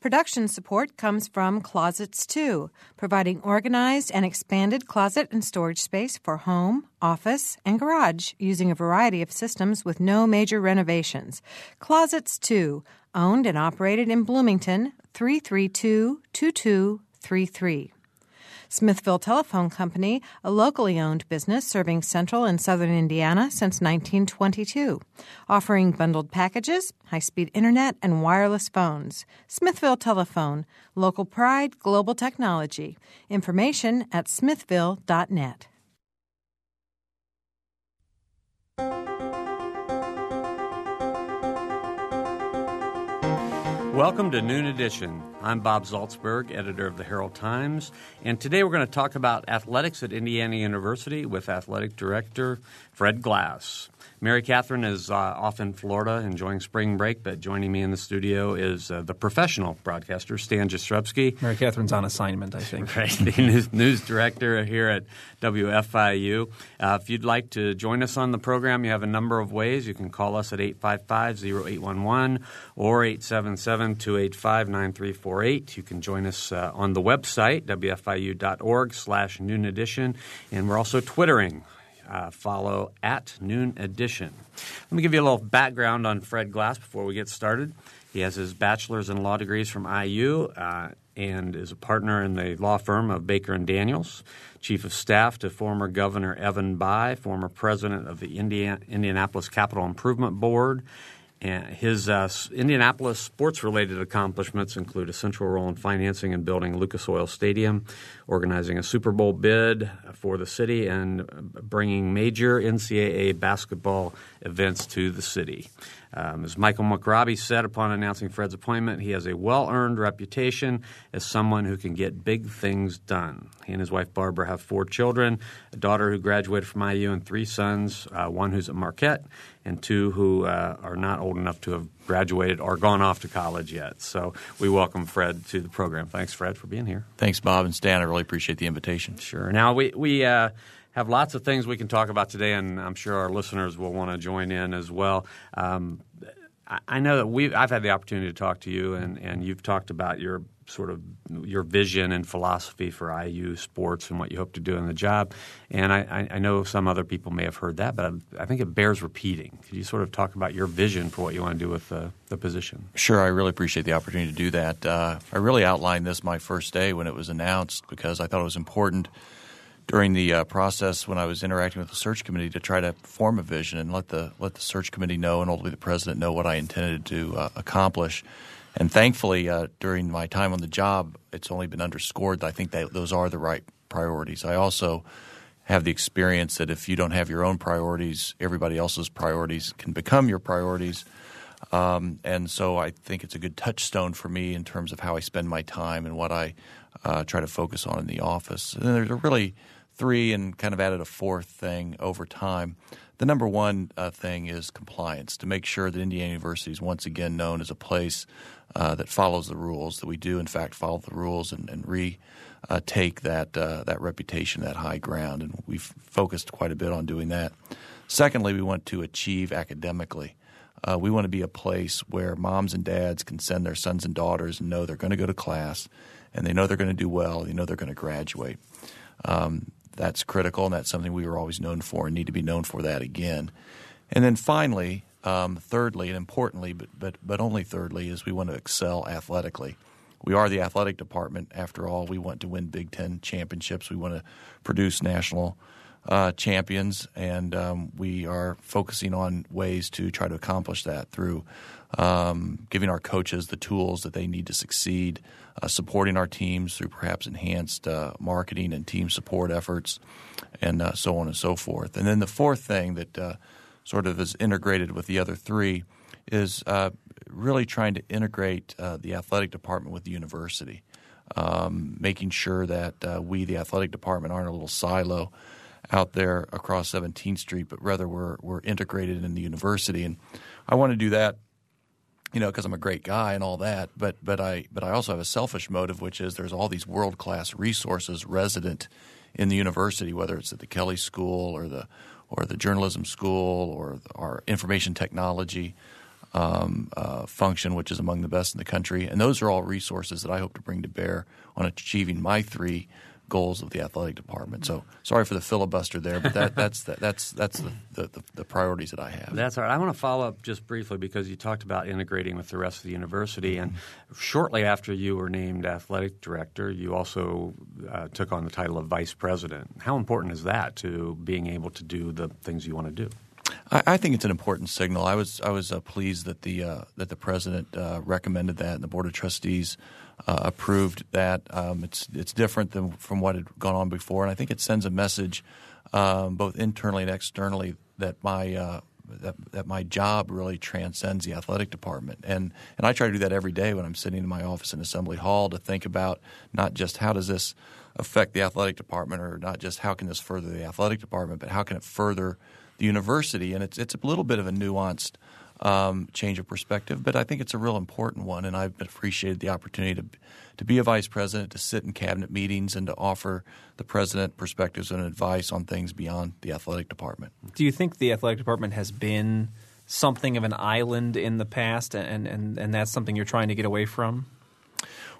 Production support comes from Closets 2, providing organized and expanded closet and storage space for home, office, and garage using a variety of systems with no major renovations. Closets 2, owned and operated in Bloomington, 332 2233. Smithville Telephone Company, a locally owned business serving central and southern Indiana since 1922, offering bundled packages, high speed internet, and wireless phones. Smithville Telephone, local pride, global technology. Information at smithville.net. Welcome to Noon Edition. I'm Bob Zaltsberg, editor of the Herald Times, and today we're going to talk about athletics at Indiana University with athletic director Fred Glass. Mary Catherine is uh, off in Florida enjoying spring break, but joining me in the studio is uh, the professional broadcaster, Stan Jastrzebski. Mary Catherine's on assignment, I think. Right, the news, news director here at WFIU. Uh, if you'd like to join us on the program, you have a number of ways. You can call us at 855-0811 or 877-285-9348. You can join us uh, on the website, wfiu.org slash noon edition, and we're also Twittering uh, follow at Noon Edition. Let me give you a little background on Fred Glass before we get started. He has his bachelor's in law degrees from IU uh, and is a partner in the law firm of Baker and Daniels, chief of staff to former Governor Evan Bayh, former president of the Indiana, Indianapolis Capital Improvement Board, and his uh, Indianapolis sports related accomplishments include a central role in financing and building Lucas Oil Stadium, organizing a Super Bowl bid for the city, and bringing major NCAA basketball events to the city. Um, as Michael McRobbie said upon announcing Fred's appointment, he has a well earned reputation as someone who can get big things done. He and his wife Barbara have four children a daughter who graduated from IU, and three sons uh, one who's at Marquette, and two who uh, are not old enough to have graduated or gone off to college yet. So we welcome Fred to the program. Thanks, Fred, for being here. Thanks, Bob and Stan. I really appreciate the invitation. Sure. Now, we, we uh, have lots of things we can talk about today, and I'm sure our listeners will want to join in as well. Um, I know that we I've had the opportunity to talk to you, and, and you've talked about your sort of your vision and philosophy for IU sports and what you hope to do in the job. And I, I know some other people may have heard that, but I, think it bears repeating. Could you sort of talk about your vision for what you want to do with the, the position? Sure, I really appreciate the opportunity to do that. Uh, I really outlined this my first day when it was announced because I thought it was important – during the uh, process when I was interacting with the search committee to try to form a vision and let the let the search committee know and ultimately the president know what I intended to uh, accomplish. And thankfully, uh, during my time on the job, it's only been underscored that I think that those are the right priorities. I also have the experience that if you don't have your own priorities, everybody else's priorities can become your priorities. Um, and so I think it's a good touchstone for me in terms of how I spend my time and what I uh, try to focus on in the office. And there's a really three and kind of added a fourth thing over time. The number one uh, thing is compliance to make sure that Indiana University is once again known as a place uh, that follows the rules, that we do in fact follow the rules and, and retake that uh, that reputation, that high ground, and we've focused quite a bit on doing that. Secondly, we want to achieve academically. Uh, we want to be a place where moms and dads can send their sons and daughters and know they're going to go to class, and they know they're going to do well, they know they're going to graduate. Um, that's critical, and that's something we were always known for and need to be known for that again. And then finally, um, thirdly, and importantly, but, but, but only thirdly, is we want to excel athletically. We are the athletic department. After all, we want to win Big Ten championships. We want to produce national uh, champions, and um, we are focusing on ways to try to accomplish that through um, giving our coaches the tools that they need to succeed, uh, supporting our teams through perhaps enhanced uh, marketing and team support efforts, and uh, so on and so forth. And then the fourth thing that uh, sort of is integrated with the other three is uh, really trying to integrate uh, the athletic department with the university, um, making sure that we, the athletic department, aren't a little silo out there across 17th Street, but rather we're, we're integrated in the university. And I want to do that you know, because I'm a great guy and all that. But but I but I also have a selfish motive, which is there's all these world class resources resident in the university, whether it's at the Kelley School or the or the journalism school or our information technology um, uh, function, which is among the best in the country. And those are all resources that I hope to bring to bear on achieving my three goals of the athletic department. So sorry for the filibuster there, but that, that's the, that's that's the, the, the, priorities that I have. That's all right. I want to follow up just briefly because you talked about integrating with the rest of the university, and shortly after you were named athletic director, you also uh, took on the title of vice president. How important is that to being able to do the things you want to do? I, I think it's an important signal. I was I was uh, pleased that the uh, that the president uh, recommended that, and the board of trustees uh, approved that. Um, it's it's different than from what had gone on before, and I think it sends a message um, both internally and externally that my uh, that, that my job really transcends the athletic department, and and I try to do that every day when I'm sitting in my office in Assembly Hall to think about not just how does this affect the athletic department, or not just how can this further the athletic department, but how can it further the university, and it's it's a little bit of a nuanced um, change of perspective, but I think it's a real important one, and I've appreciated the opportunity to to be a vice president, to sit in cabinet meetings, and to offer the president perspectives and advice on things beyond the athletic department. Do you think the athletic department has been something of an island in the past, and and, and that's something you're trying to get away from?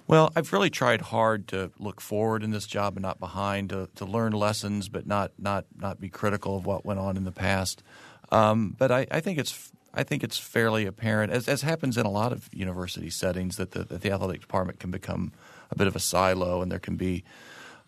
Well, I've really tried hard to look forward in this job and not behind, to, to learn lessons, but not not not be critical of what went on in the past. Um, but I, I, think it's I think it's fairly apparent, as, as happens in a lot of university settings, that the, that the athletic department can become a bit of a silo, and there can be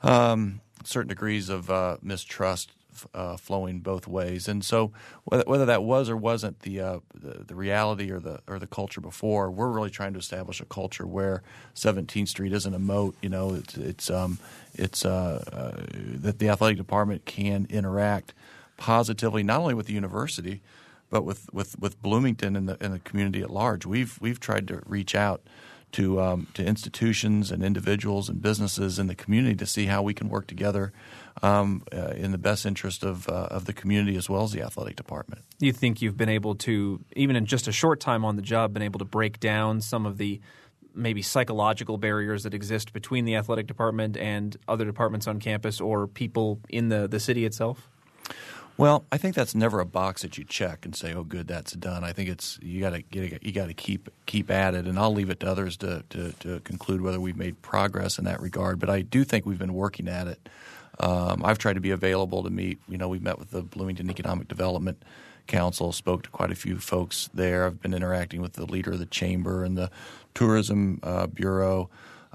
um, certain degrees of uh, mistrust uh, flowing both ways. And so, whether, whether, that was or wasn't the, uh, the, the reality or the or the culture before, we're really trying to establish a culture where 17th Street isn't a moat. You know, it's it's um, it's uh, uh, that the athletic department can interact positively not only with the university, but with, with, with Bloomington and the and the community at large. We've we've tried to reach out to um, to institutions and individuals and businesses in the community to see how we can work together um, uh, in the best interest of uh, of the community as well as the athletic department. You think you've been able to, even in just a short time on the job, been able to break down some of the maybe psychological barriers that exist between the athletic department and other departments on campus or people in the, the city itself? Well, I think that's never a box that you check and say, "Oh, good, that's done." I think it's you got to you got to keep keep at it, and I'll leave it to others to, to, to conclude whether we've made progress in that regard. But I do think we've been working at it. Um, I've tried to be available to meet. You know, we've met with the Bloomington Economic Development Council, spoke to quite a few folks there. I've been interacting with the leader of the chamber and the tourism uh, bureau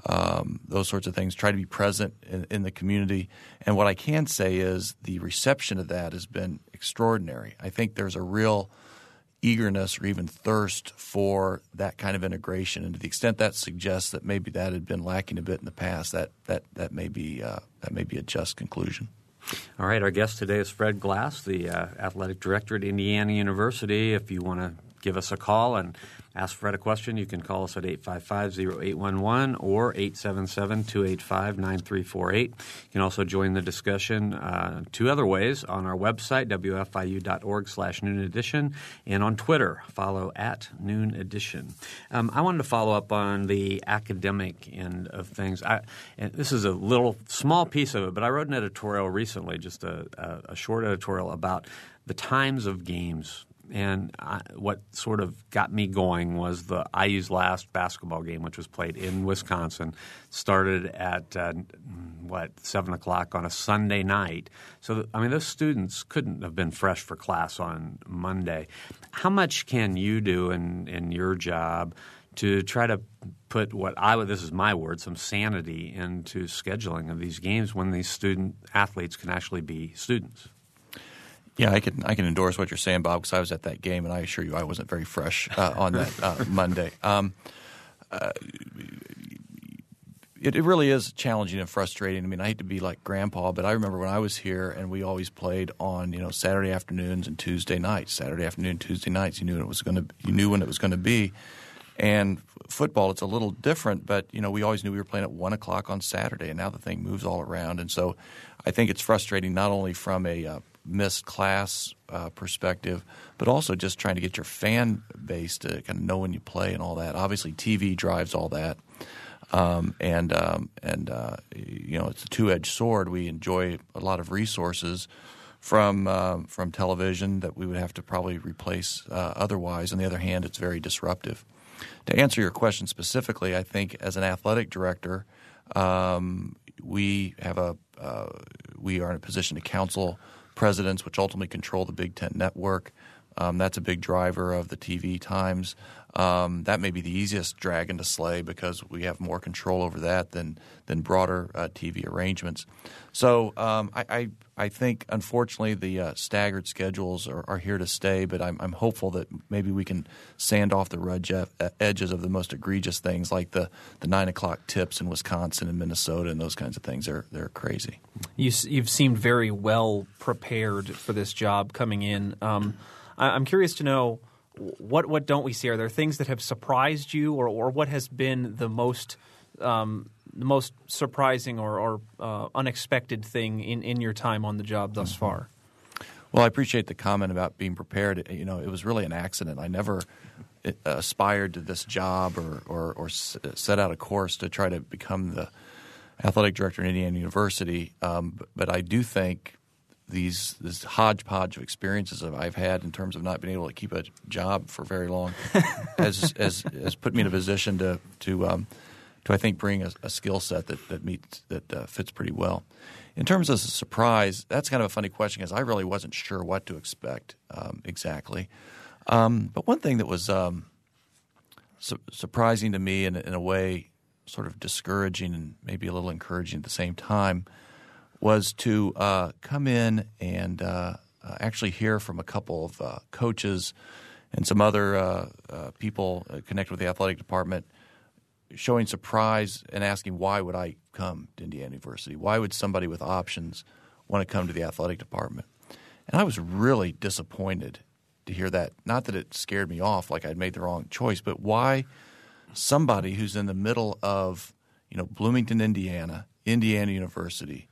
um, those sorts of things. Try to be present in, in, the community. And what I can say is the reception of that has been extraordinary. I think there's a real eagerness or even thirst for that kind of integration. And to the extent that suggests that maybe that had been lacking a bit in the past, that that that may be uh, that may be a just conclusion. All right, our guest today is Fred Glass, the uh, athletic director at Indiana University. If you want to give us a call and ask Fred a question, you can call us at 855-0811 or 877-285-9348. You can also join the discussion uh, two other ways on our website, wfiu.org slash noon edition, and on Twitter, follow at noon edition. Um, I wanted to follow up on the academic end of things. I, this is a little small piece of it, but I wrote an editorial recently, just a, a, a short editorial about the times of games and I, what sort of got me going was the IU's last basketball game, which was played in Wisconsin, started at uh, what seven o'clock on a Sunday night. So I mean, those students couldn't have been fresh for class on Monday. How much can you do in in your job? To try to put what I would, this is my word, some sanity into scheduling of these games when these student athletes can actually be students. Yeah, I can I can endorse what you're saying, Bob, because I was at that game, and I assure you, I wasn't very fresh uh, on that uh, Monday. Um, uh, it, it, really is challenging and frustrating. I mean, I hate to be like Grandpa, but I remember when I was here, and we always played on you know Saturday afternoons and Tuesday nights. Saturday afternoon, Tuesday nights. You knew it was going to. You knew when it was going to be. And football, it's a little different, but you know we always knew we were playing at one o'clock on Saturday, and now the thing moves all around, and so I think it's frustrating not only from a uh, missed class uh, perspective, but also just trying to get your fan base to kind of know when you play and all that. Obviously, TV drives all that, um, and um, and uh, you know it's a two edged sword. We enjoy a lot of resources from uh, from television that we would have to probably replace uh, otherwise. On the other hand, it's very disruptive. To answer your question specifically, I think as an athletic director, um, we have a uh, we are in a position to counsel presidents, which ultimately control the Big Ten network. Um, that's a big driver of the TV times. Um, that may be the easiest dragon to slay because we have more control over that than than broader uh, TV arrangements. So um, I, I, I think unfortunately the uh, staggered schedules are, are, here to stay, but I'm, I'm, hopeful that maybe we can sand off the uh, edges of the most egregious things like the, the nine o'clock tips in Wisconsin and Minnesota and those kinds of things. They're they're crazy. You You, have seemed very well prepared for this job coming in. Um, I'm curious to know what what don't we see? Are there things that have surprised you, or or what has been the most um, the most surprising or, or uh, unexpected thing in, in your time on the job thus mm-hmm. far? Well, I appreciate the comment about being prepared. You know, it was really an accident. I never uh, aspired to this job or, or, or set out a course to try to become the athletic director at Indiana University. Um, but, but I do think these this hodgepodge of experiences that I've had in terms of not being able to keep a job for very long has, has, has put me in a position to to um, to I think bring a, a skill set that that meets that uh, fits pretty well. In terms of surprise, that's kind of a funny question because I really wasn't sure what to expect um, exactly. Um, but one thing that was um, su- surprising to me in, in a way, sort of discouraging and maybe a little encouraging at the same time was to uh, come in and uh, uh, actually hear from a couple of uh, coaches and some other uh, people connected with the athletic department showing surprise and asking why would I come to Indiana University? Why would somebody with options want to come to the athletic department? And I was really disappointed to hear that. Not that it scared me off like I'd made the wrong choice, but why somebody who's in the middle of you know Bloomington, Indiana, Indiana University,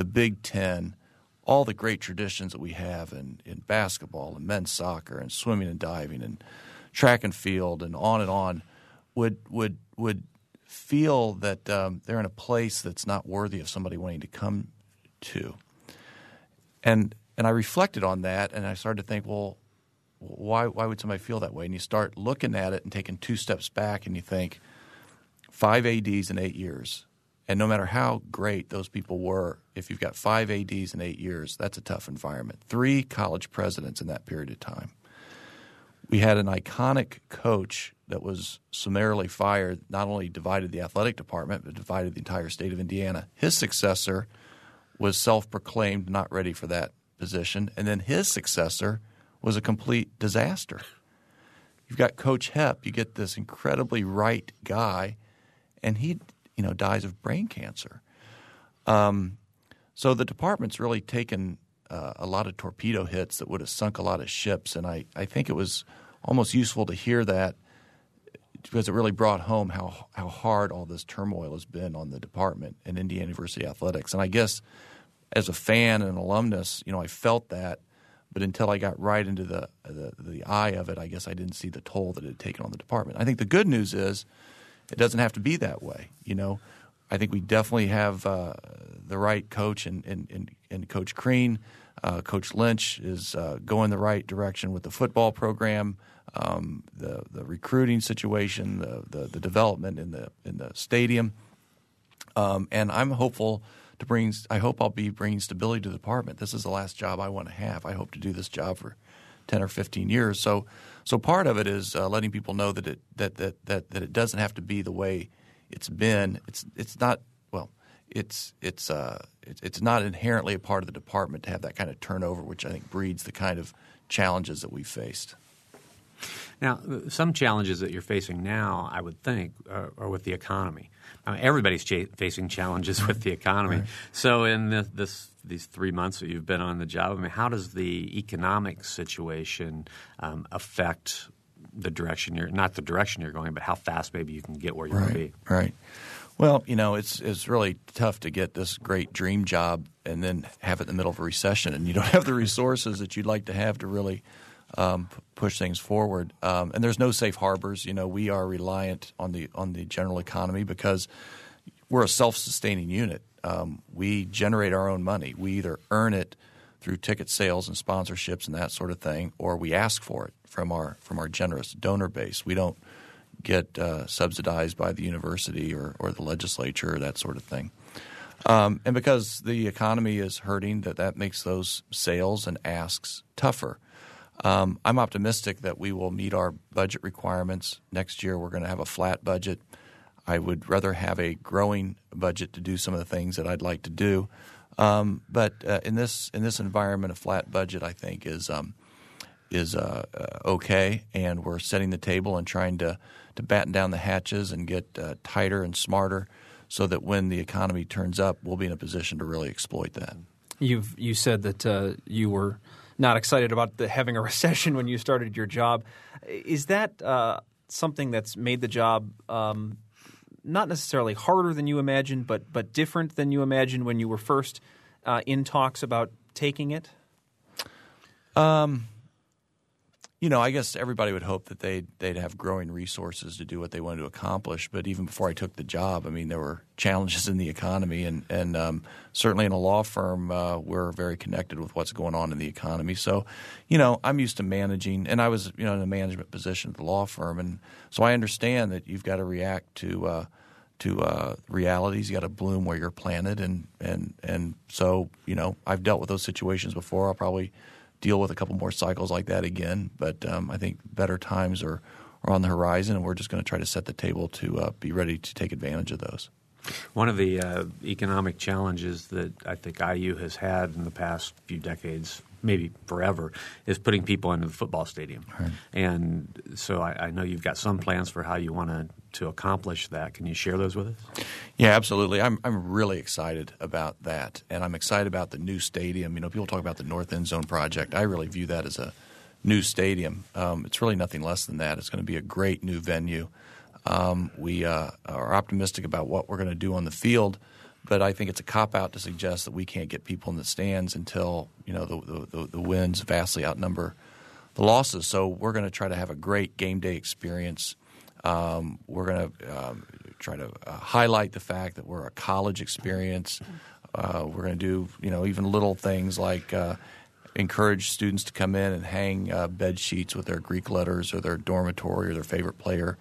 the Big Ten, all the great traditions that we have in, in basketball and men's soccer and swimming and diving and track and field and on and on would would would feel that um, they're in a place that's not worthy of somebody wanting to come to. And and I reflected on that and I started to think, well, why why would somebody feel that way? And you start looking at it and taking two steps back and you think, five ADs in eight years. And no matter how great those people were, if you've got five ADs in eight years, that's a tough environment. Three college presidents in that period of time. We had an iconic coach that was summarily fired, not only divided the athletic department, but divided the entire state of Indiana. His successor was self proclaimed not ready for that position. And then his successor was a complete disaster. You've got Coach Hep, you get this incredibly right guy, and he you know, dies of brain cancer. Um, so the department's really taken uh, a lot of torpedo hits that would have sunk a lot of ships, and I, I think it was almost useful to hear that because it really brought home how how hard all this turmoil has been on the department and Indiana University athletics. And I guess as a fan and an alumnus, you know, I felt that, but until I got right into the, the the eye of it, I guess I didn't see the toll that it had taken on the department. I think the good news is it doesn't have to be that way. You know, I think we definitely have uh, the right coach and and, and, Coach Crean. Uh, coach Lynch is uh, going the right direction with the football program, um, the the recruiting situation, the, the, the development in the in the stadium, um, and I'm hopeful to bring. I hope I'll be bringing stability to the department. This is the last job I want to have. I hope to do this job for ten or fifteen years. So so part of it is uh, letting people know that it that, that that that it doesn't have to be the way it's been. It's it's not well. It's it's uh it's, it's not inherently a part of the department to have that kind of turnover, which I think breeds the kind of challenges that we've faced. Now, some challenges that you're facing now, I would think, are, are with the economy. I mean, everybody's cha- facing challenges with the economy. Right. So, in this, this, these three months that you've been on the job, I mean, how does the economic situation um, affect the direction you're not the direction you're going, but how fast maybe you can get where you right, want to be? Right. Well, you know, it's it's really tough to get this great dream job and then have it in the middle of a recession, and you don't have the resources that you'd like to have to really um, push things forward. Um, and there's no safe harbors. You know, we are reliant on the on the general economy because we're a self-sustaining unit. Um, we generate our own money. We either earn it through ticket sales and sponsorships and that sort of thing, or we ask for it from our from our generous donor base. We don't get uh, subsidized by the university or, or the legislature or that sort of thing. Um, and because the economy is hurting, that that makes those sales and asks tougher. Um, I'm optimistic that we will meet our budget requirements next year. We're going to have a flat budget. I would rather have a growing budget to do some of the things that I'd like to do. Um, but uh, in this in this environment, a flat budget I think is um, is uh, uh, okay, and we're setting the table and trying to to batten down the hatches and get uh, tighter and smarter, so that when the economy turns up, we'll be in a position to really exploit that. You've you said that uh, you were not excited about the, having a recession when you started your job. Is that uh, something that's made the job um, not necessarily harder than you imagined, but but different than you imagined when you were first uh, in talks about taking it? Um, you know, I guess everybody would hope that they'd they'd have growing resources to do what they wanted to accomplish. But even before I took the job, I mean, there were challenges in the economy, and and um, certainly in a law firm, uh, we're very connected with what's going on in the economy. So, you know, I'm used to managing, and I was you know in a management position at the law firm, and so I understand that you've got to react to. Uh, to uh, realities, you got to bloom where you're planted, and and and so you know I've dealt with those situations before. I'll probably deal with a couple more cycles like that again. But um, I think better times are, are on the horizon, and we're just going to try to set the table to uh, be ready to take advantage of those. One of the uh, economic challenges that I think IU has had in the past few decades, maybe forever, is putting people into the football stadium. Right. And so I, I, know you've got some plans for how you want to to accomplish that. Can you share those with us? Yeah, absolutely. I'm I'm really excited about that, and I'm excited about the new stadium. You know, people talk about the North End Zone project. I really view that as a new stadium. Um, it's really nothing less than that. It's going to be a great new venue. Um, we uh, are optimistic about what we're going to do on the field, but I think it's a cop out to suggest that we can't get people in the stands until you know the, the, the wins vastly outnumber the losses. So we're going to try to have a great game day experience. Um, we're going to um, try to uh, highlight the fact that we're a college experience. Uh, we're going to do you know even little things like uh, encourage students to come in and hang uh, bed sheets with their Greek letters or their dormitory or their favorite player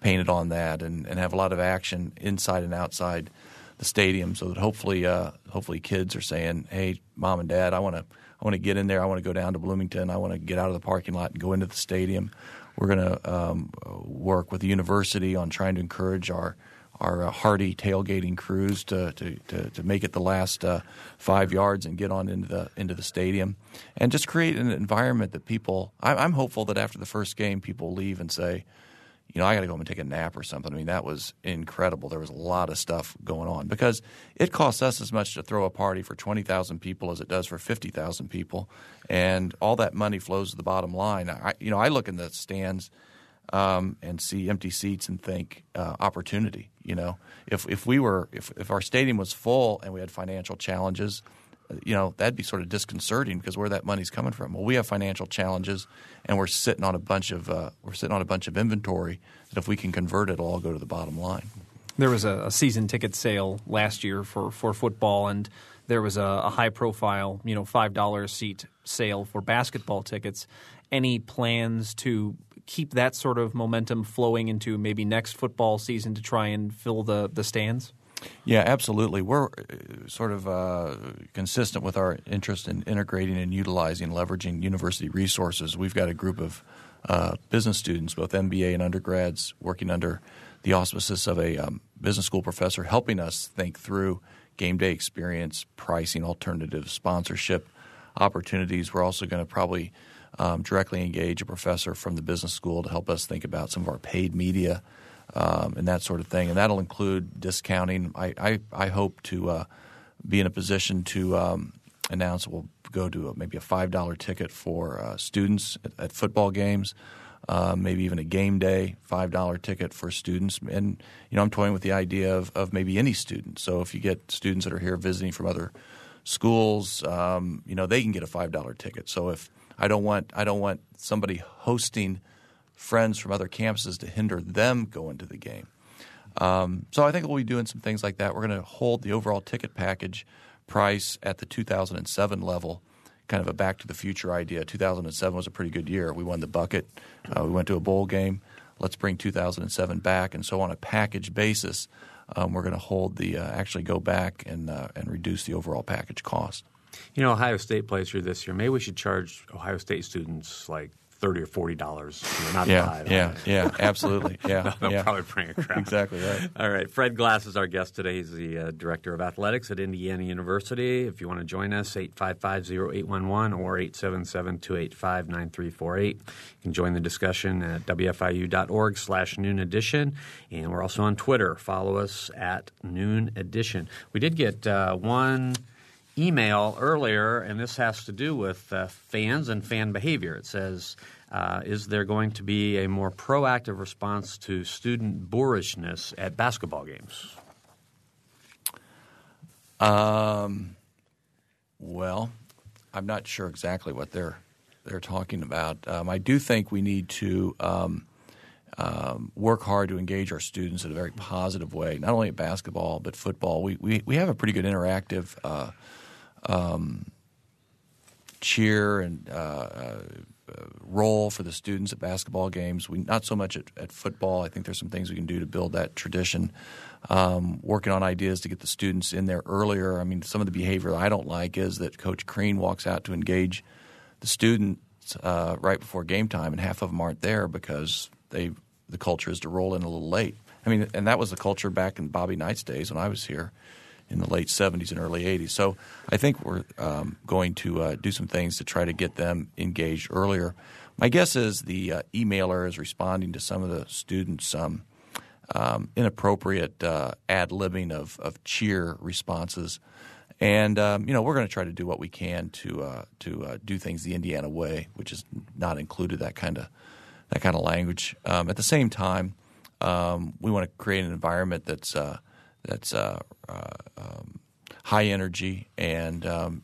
painted on that, and, and have a lot of action inside and outside the stadium, so that hopefully uh, hopefully kids are saying, "Hey, mom and dad, I want to I want to get in there. I want to go down to Bloomington. I want to get out of the parking lot and go into the stadium." We're going to um, work with the university on trying to encourage our our uh, hardy tailgating crews to, to, to, to, make it the last uh, five yards and get on into the into the stadium, and just create an environment that people. I, I'm hopeful that after the first game, people leave and say, you know, I got to go home and take a nap or something. I mean, that was incredible. There was a lot of stuff going on because it costs us as much to throw a party for 20,000 people as it does for 50,000 people. And all that money flows to the bottom line. I, you know, I look in the stands um, and see empty seats and think uh, opportunity. You know, if, if we were, if, if our stadium was full and we had financial challenges – you know that'd be sort of disconcerting because where that money's coming from. Well, we have financial challenges, and we're sitting on a bunch of uh, we're sitting on a bunch of inventory that if we can convert it, it'll all go to the bottom line. There was a, a season ticket sale last year for, for football, and there was a, a high profile, you know, five dollar seat sale for basketball tickets. Any plans to keep that sort of momentum flowing into maybe next football season to try and fill the, the stands? Yeah, absolutely. We're uh, sort of uh, consistent with our interest in integrating and utilizing, leveraging university resources. We've got a group of uh, business students, both MBA and undergrads, working under the auspices of a um, business school professor, helping us think through game day experience, pricing alternatives, sponsorship opportunities. We're also going to probably um, directly engage a professor from the business school to help us think about some of our paid media um, and that sort of thing. And that'll include discounting. I, I, I hope to uh, be in a position to um, announce we'll go to a, maybe a $5 ticket for uh, students at, at, football games. Uh, maybe even a game day five dollar ticket for students, and you know I'm toying with the idea of, of maybe any student. So if you get students that are here visiting from other schools, um, you know they can get a five dollar ticket. So if I don't want I don't want somebody hosting friends from other campuses to hinder them going to the game. Um, so I think we'll be doing some things like that. We're going to hold the overall ticket package price at the 2007 level, kind of a back to the future idea. 2007 was a pretty good year. We won the bucket. Uh, we went to a bowl game. Let's bring 2007 back. And so on a package basis, um, we're going to hold the uh, actually go back and uh, and reduce the overall package cost. You know, Ohio State plays here this year. Maybe we should charge Ohio State students like thirty or forty dollars. You know, not yeah, yeah, yeah, absolutely. Yeah, They'll yeah. probably bring a crowd. exactly right. All right, Fred Glass is our guest today. He's the uh, director of athletics at Indiana University. If you want to join us, 855-0811 or 877-285-9348. You can join the discussion at wfiu.org slash noon edition. And we're also on Twitter. Follow us at noon edition. We did get uh, one email earlier, and this has to do with uh, fans and fan behavior. It says, uh, "Is there going to be a more proactive response to student boorishness at basketball games?" Um, well, I'm not sure exactly what they're they're talking about. Um, I do think we need to um, um, work hard to engage our students in a very positive way, not only at basketball but football. We we, we have a pretty good interactive uh, um, cheer and uh, uh, role for the students at basketball games. We not so much at, at football. I think there's some things we can do to build that tradition. Um, working on ideas to get the students in there earlier. I mean, some of the behavior I don't like is that Coach Crean walks out to engage the students uh, right before game time, and half of them aren't there because they the culture is to roll in a little late. I mean, and that was the culture back in Bobby Knight's days when I was here in the late 70s and early 80s. So I think we're um, going to uh, do some things to try to get them engaged earlier. My guess is the uh, emailer is responding to some of the students' um, um, inappropriate uh, ad libbing of, of cheer responses. And um, you know we're going to try to do what we can to uh, to uh, do things the Indiana way, which is not included that kind of that kind of language. Um, at the same time, um, we want to create an environment that's uh, that's uh, uh, um, high energy, and um,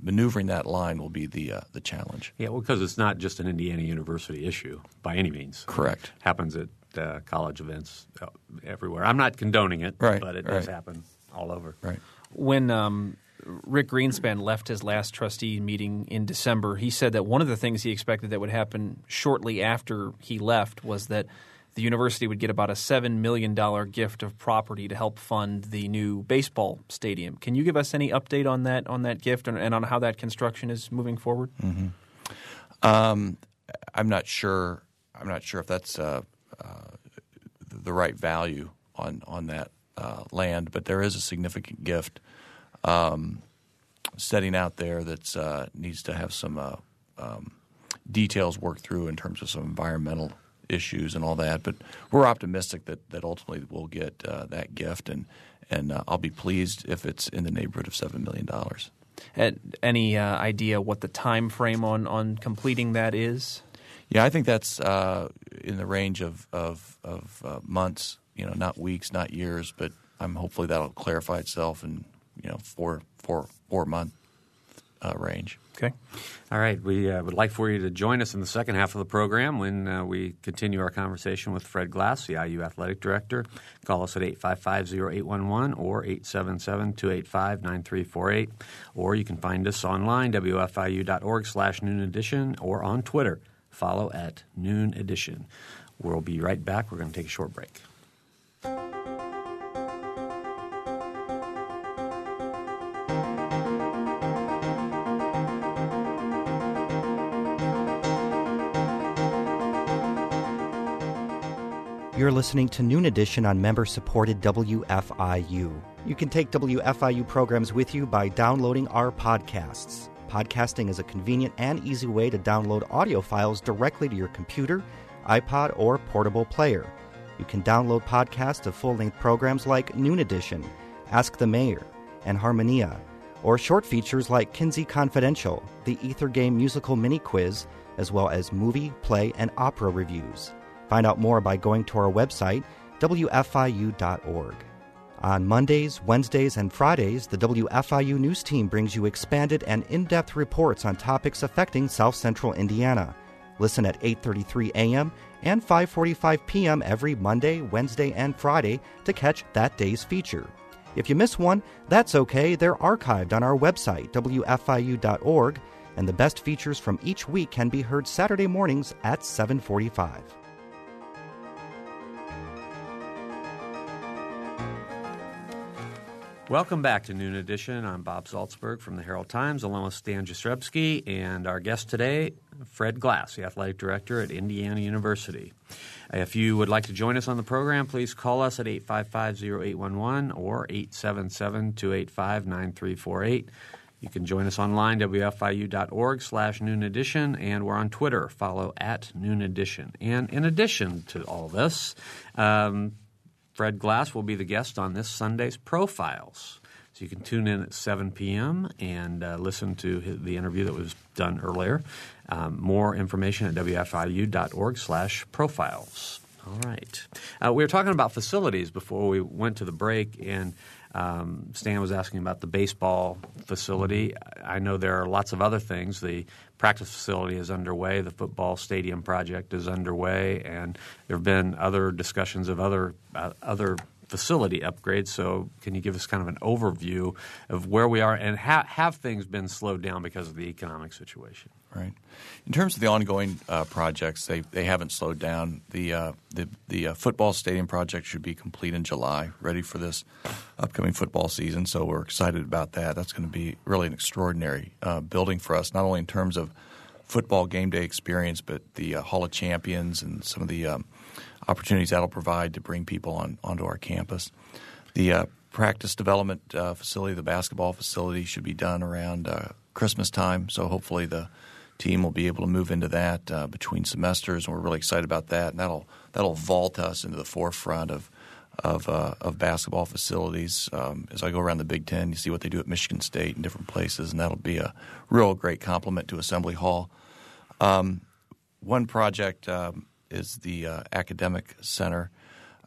maneuvering that line will be the uh, the challenge. Yeah, well, because it's not just an Indiana University issue by any means. Correct. It happens at uh, college events uh, everywhere. I'm not condoning it, Right, but it does right. happen all over. Right. When um, Rick Greenspan left his last trustee meeting in December, he said that one of the things he expected that would happen shortly after he left was that the university would get about a $7 million gift of property to help fund the new baseball stadium. Can you give us any update on that on that gift and, and on how that construction is moving forward? Um, I'm not sure. I'm not sure if that's uh, uh, the right value on on that uh, land, but there is a significant gift um, setting out there that uh, needs to have some uh, um, details worked through in terms of some environmental issues and all that. But we're optimistic that that ultimately we'll get uh, that gift, and and uh, I'll be pleased if it's in the neighborhood of seven million dollars. And any uh, idea what the time frame on, on completing that is? Yeah, I think that's uh, in the range of of, of uh, months. You know, not weeks, not years, but I'm hopefully that'll clarify itself in you know four four four month uh, range. Okay. All right. We uh, would like for you to join us in the second half of the program when uh, we continue our conversation with Fred Glass, the IU Athletic Director. Call us at 855-0811 or 877-285-9348. Or you can find us online, wfiu.org slash noon edition, or on Twitter. Follow at noon edition. We'll be right back. We're going to take a short break. You're listening to Noon Edition on member supported WFIU. You can take WFIU programs with you by downloading our podcasts. Podcasting is a convenient and easy way to download audio files directly to your computer, iPod, or portable player. You can download podcasts of full length programs like Noon Edition, Ask the Mayor, and Harmonia, or short features like Kinsey Confidential, the Ether Game musical mini quiz, as well as movie, play, and opera reviews. Find out more by going to our website, wfiu.org. On Mondays, Wednesdays, and Fridays, the WFIU News Team brings you expanded and in-depth reports on topics affecting South Central Indiana. Listen at 8:33 a.m. and 5:45 p.m. every Monday, Wednesday, and Friday to catch that day's feature. If you miss one, that's okay. They're archived on our website, wfiu.org, and the best features from each week can be heard Saturday mornings at 745. Welcome back to Noon Edition. I'm Bob Zaltsberg from the Herald Times, along with Stan Jastrzebski, and our guest today, Fred Glass, the athletic director at Indiana University. If you would like to join us on the program, please call us at 855-0811 or 877-285-9348. You can join us online, wfiu.org slash noon edition, and we're on Twitter. Follow at noon edition. And in addition to all this, um, Fred Glass will be the guest on this Sunday's Profiles. So you can tune in at 7 p.m. and uh, listen to his, the interview that was done earlier. Um, more information at wfiu.org slash profiles. All right. Uh, we were talking about facilities before we went to the break, and um, Stan was asking about the baseball facility. I know there are lots of other things. The practice facility is underway. The football stadium project is underway, and there have been other discussions of other uh, other facility upgrades. So, can you give us kind of an overview of where we are and ha- have things been slowed down because of the economic situation? Right. In terms of the ongoing uh, projects, they they haven't slowed down. The uh, the the uh, football stadium project should be complete in July, ready for this upcoming football season. So we're excited about that. That's going to be really an extraordinary uh, building for us, not only in terms of football game day experience, but the uh, Hall of Champions and some of the um, opportunities that'll provide to bring people on onto our campus. The uh, practice development facility, the basketball facility, should be done around Christmas time. So hopefully the team will be able to move into that uh, between semesters, and we're really excited about that. And that'll that'll vault us into the forefront of of, uh, of basketball facilities. Um, as I go around the Big Ten, you see what they do at Michigan State and different places, and that'll be a real great complement to Assembly Hall. Um, one project um, is the uh, academic center.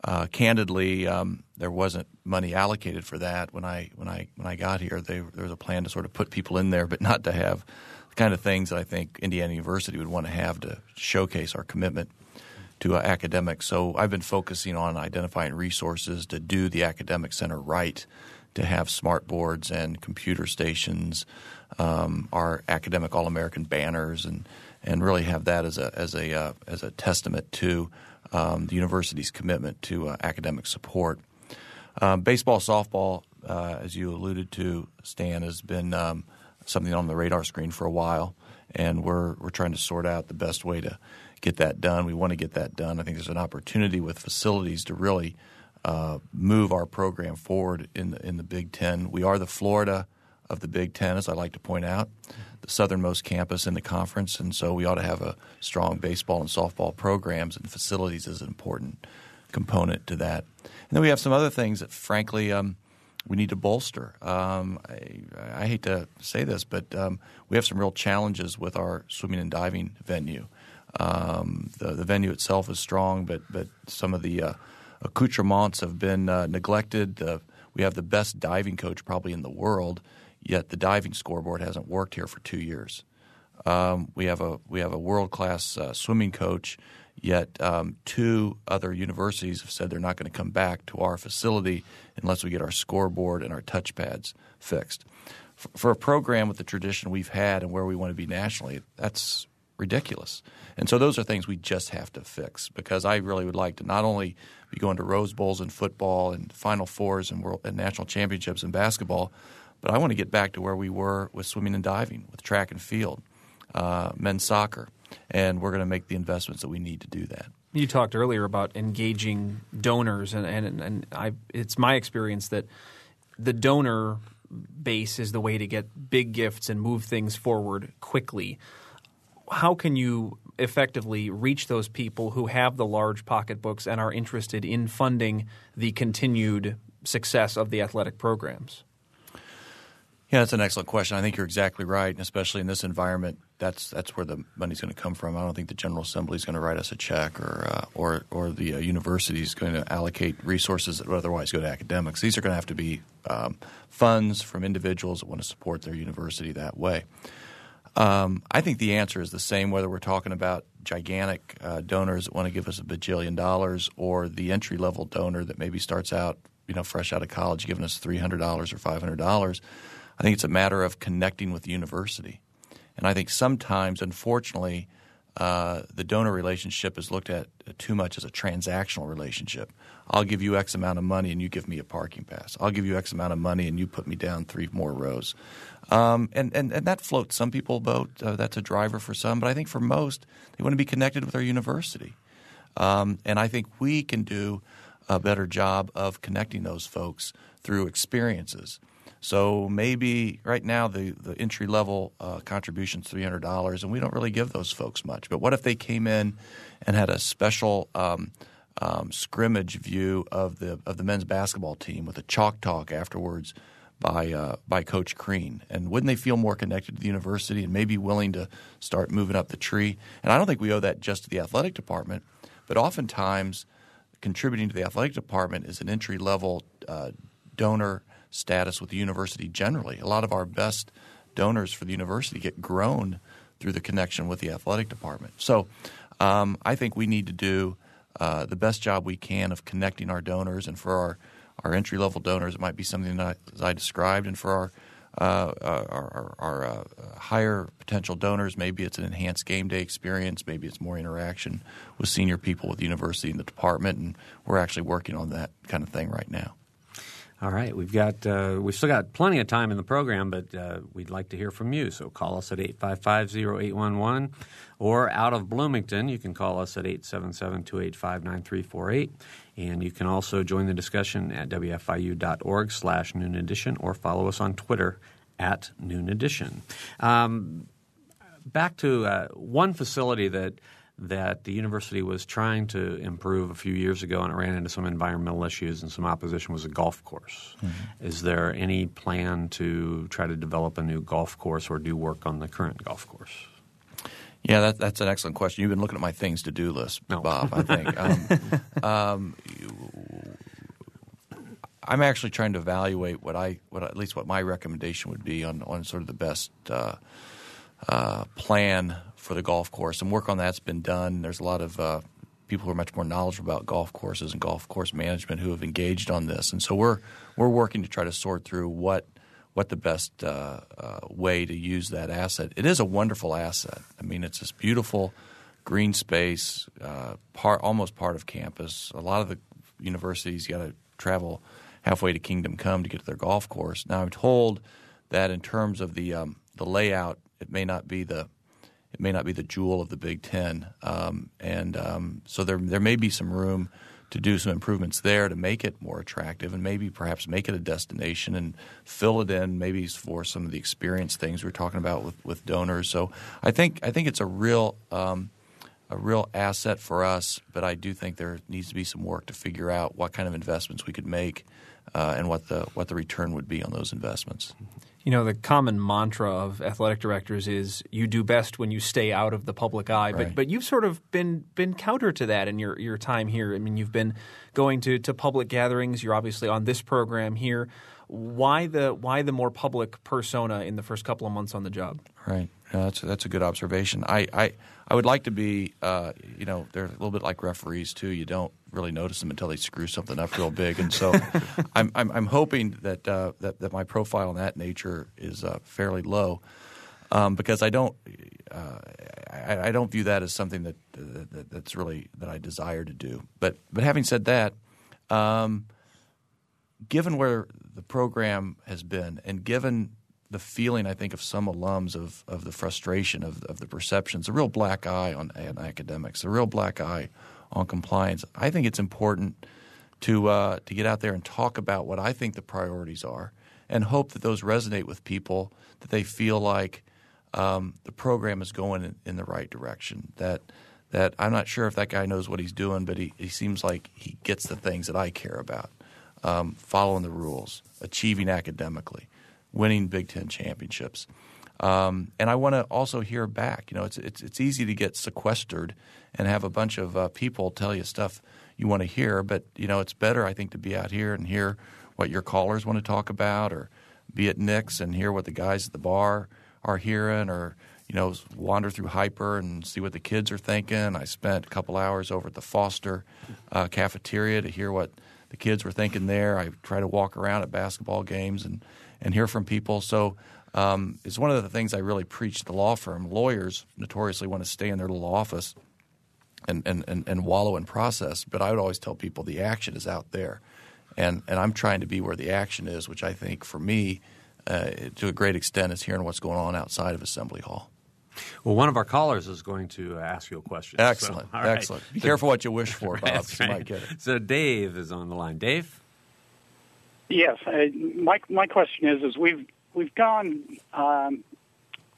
Uh, candidly, um, there wasn't money allocated for that when I when I when I got here. They, there was a plan to sort of put people in there, but not to have the kind of things I think Indiana University would want to have to showcase our commitment to uh, academics. So I've been focusing on identifying resources to do the academic center right, to have smart boards and computer stations, um, our academic All American banners, and and really have that as a as a uh, as a testament to um, the university's commitment to uh, academic support. Um, baseball, softball, uh, as you alluded to, Stan, has been um, something on the radar screen for a while, and we're we're trying to sort out the best way to get that done. We want to get that done. I think there's an opportunity with facilities to really uh, move our program forward in the, in the Big Ten. We are the Florida of the Big Ten, as I like to point out, the southernmost campus in the conference, and so we ought to have a strong baseball and softball programs, and facilities is an important component to that. And then we have some other things that, frankly, um, we need to bolster. Um, I, I, hate to say this, but um, we have some real challenges with our swimming and diving venue. Um, the, the, venue itself is strong, but but some of the uh, accoutrements have been uh, neglected. We have the best diving coach probably in the world, yet the diving scoreboard hasn't worked here for two years. Um, we have a we have a world class uh, swimming coach Yet um, two other universities have said they're not going to come back to our facility unless we get our scoreboard and our touchpads fixed. For, for a program with the tradition we've had and where we want to be nationally, that's ridiculous. And so those are things we just have to fix because I really would like to not only be going to Rose Bowls in football and Final Fours and, world, and national championships in basketball, but I want to get back to where we were with swimming and diving, with track and field, uh, men's soccer and we're going to make the investments that we need to do that. You talked earlier about engaging donors, and and, and I, it's my experience that the donor base is the way to get big gifts and move things forward quickly. How can you effectively reach those people who have the large pocketbooks and are interested in funding the continued success of the athletic programs? Yeah, that's an excellent question. I think you're exactly right, and especially in this environment, that's that's where the money's going to come from. I don't think the General Assembly is going to write us a check, or uh, or or the uh, university is going to allocate resources that would otherwise go to academics. These are going to have to be um, funds from individuals that want to support their university that way. Um, I think the answer is the same whether we're talking about gigantic uh, donors that want to give us a bajillion dollars, or the entry level donor that maybe starts out, you know, fresh out of college, giving us three hundred dollars or five hundred dollars I think it's a matter of connecting with the university And I think sometimes, unfortunately, uh, the donor relationship is looked at too much as a transactional relationship. I'll give you X amount of money and you give me a parking pass. I'll give you X amount of money and you put me down three more rows. Um, and, and, and that floats some people boat. Uh, that's a driver for some. But I think for most, they want to be connected with our university. Um, and I think we can do a better job of connecting those folks through experiences. So maybe right now the, the entry level uh, contribution is three hundred dollars, and we don't really give those folks much. But what if they came in and had a special um, um, scrimmage view of the of the men's basketball team with a chalk talk afterwards by uh, by Coach Crean, and wouldn't they feel more connected to the university and maybe willing to start moving up the tree? And I don't think we owe that just to the athletic department, but oftentimes contributing to the athletic department is an entry level uh, donor status with the university generally. A lot of our best donors for the university get grown through the connection with the athletic department. So um, I think we need to do uh, the best job we can of connecting our donors, and for our, our entry level donors, it might be something that I, I described, and for our uh, uh our, our uh, higher potential donors, maybe it's an enhanced game day experience, maybe it's more interaction with senior people with the university and the department, and we're actually working on that kind of thing right now. All right, we've got uh, we've still got plenty of time in the program, but uh, we'd like to hear from you. So call us at 855-0811 or out of Bloomington, you can call us at 877-285-9348 and you can also join the discussion at wfiu.org slash noon edition or follow us on Twitter at noon edition. Um, back to uh, one facility that – that the university was trying to improve a few years ago and it ran into some environmental issues and some opposition was a golf course. Mm-hmm. Is there any plan to try to develop a new golf course or do work on the current golf course? Yeah, that, that's an excellent question. You've been looking at my things to do list, no. Bob, I think. um, um, I'm actually trying to evaluate what I, what at least what my recommendation would be on, on sort of the best uh, uh, plan for the golf course, and work on that's been done. There's a lot of uh, people who are much more knowledgeable about golf courses and golf course management who have engaged on this, and so we're we're working to try to sort through what what the best uh, uh, way to use that asset. It is a wonderful asset. I mean, it's this beautiful green space, uh, part almost part of campus. A lot of the universities got to travel halfway to Kingdom Come to get to their golf course. Now, I'm told that in terms of the um, the layout, it may not be the it may not be the jewel of the Big Ten, um, and um, so there there may be some room to do some improvements there to make it more attractive, and maybe perhaps make it a destination and fill it in maybe for some of the experience things we're talking about with, with donors. So I think I think it's a real um, a real asset for us, but I do think there needs to be some work to figure out what kind of investments we could make uh, and what the what the return would be on those investments. You know, the common mantra of athletic directors is you do best when you stay out of the public eye. Right. But but you've sort of been been counter to that in your, your time here. I mean, you've been going to, to public gatherings. You're obviously on this program here. Why the why the more public persona in the first couple of months on the job? Right. Yeah, that's a, that's a good observation. I, I, I would like to be, uh, you know, they're a little bit like referees too. You don't really notice them until they screw something up real big, and so I'm, I'm, I'm hoping that, uh, that that my profile in that nature is uh, fairly low, um, because I don't uh, I, I, don't view that as something that, that, that's really that I desire to do. But but having said that, um, given where the program has been, and given the feeling I think of some alums of of the frustration of of the perceptions, a real black eye on, on academics, a real black eye on compliance. I think it's important to uh, to get out there and talk about what I think the priorities are, and hope that those resonate with people, that they feel like um, the program is going in, in, the right direction. That that I'm not sure if that guy knows what he's doing, but he, he seems like he gets the things that I care about, um, following the rules, achieving academically winning Big Ten championships. Um, and I want to also hear back. You know, it's, it's it's easy to get sequestered and have a bunch of uh, people tell you stuff you want to hear, but you know, it's better I think to be out here and hear what your callers want to talk about, or be at Nick's and hear what the guys at the bar are hearing, or you know, wander through Hyper and see what the kids are thinking. I spent a couple hours over at the Foster uh, cafeteria to hear what the kids were thinking there. I try to walk around at basketball games and and hear from people. So um, is one of the things I really preach the law firm. Lawyers notoriously want to stay in their little office and, and, and, and wallow in process, but I would always tell people the action is out there. And, and I'm trying to be where the action is, which I think for me, uh, to a great extent, is hearing what's going on outside of Assembly Hall. Well, one of our callers is going to ask you a question. Excellent. So, excellent. Be careful what you wish for, Bob. Right. might get it. So Dave is on the line. Dave? Yes, uh, my my question is: is we've we've gone um,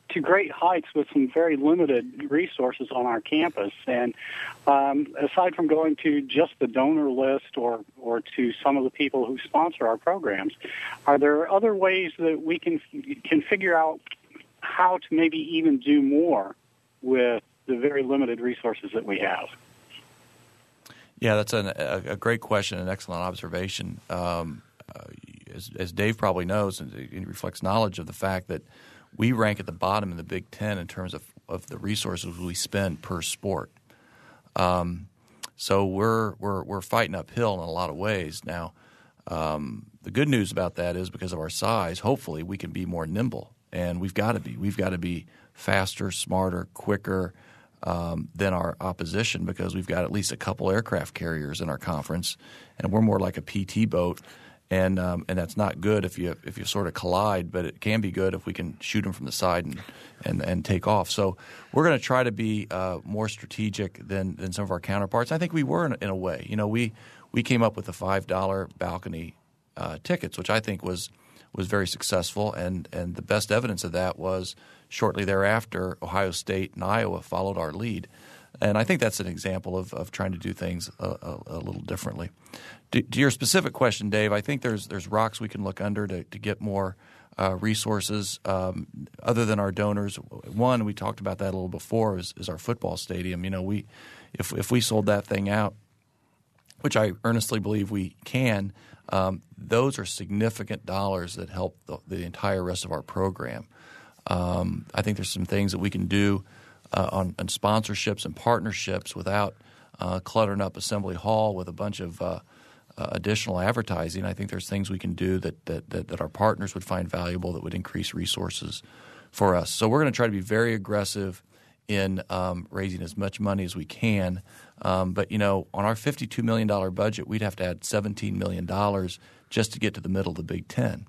to great heights with some very limited resources on our campus, and um, aside from going to just the donor list or or to some of the people who sponsor our programs, are there other ways that we can can figure out how to maybe even do more with the very limited resources that we have? Yeah, that's an, a, a great question, an excellent observation. Um, as, as Dave probably knows, and it reflects knowledge of the fact that we rank at the bottom in the Big Ten in terms of, of the resources we spend per sport. Um, so we're, we're, we're fighting uphill in a lot of ways. Now, um, the good news about that is because of our size, hopefully we can be more nimble. And we've got to be. We've got to be faster, smarter, quicker um, than our opposition because we've got at least a couple aircraft carriers in our conference, and we're more like a PT boat. And um, and that's not good if you if you sort of collide, but it can be good if we can shoot them from the side and and, and take off. So we're going to try to be uh, more strategic than than some of our counterparts. I think we were in, in a way. You know, we we came up with the five dollar balcony uh, tickets, which I think was was very successful, and and the best evidence of that was shortly thereafter, Ohio State and Iowa followed our lead, and I think that's an example of, of trying to do things a, a, a little differently. To, to, your specific question, Dave, I think there's there's rocks we can look under to, to get more uh, resources um, other than our donors. One, we talked about that a little before, is, is our football stadium. You know, we if if we sold that thing out, which I earnestly believe we can. Um, those are significant dollars that help the, the entire rest of our program. Um, I think there's some things that we can do uh, on, on, sponsorships and partnerships without uh, cluttering up Assembly Hall with a bunch of uh, uh additional advertising. I think there's things we can do that, that, that, that our partners would find valuable that would increase resources for us. So we're going to try to be very aggressive in um, raising as much money as we can. Um, but you know, on our $52 million budget, we'd have to add $17 million just to get to the middle of the Big Ten.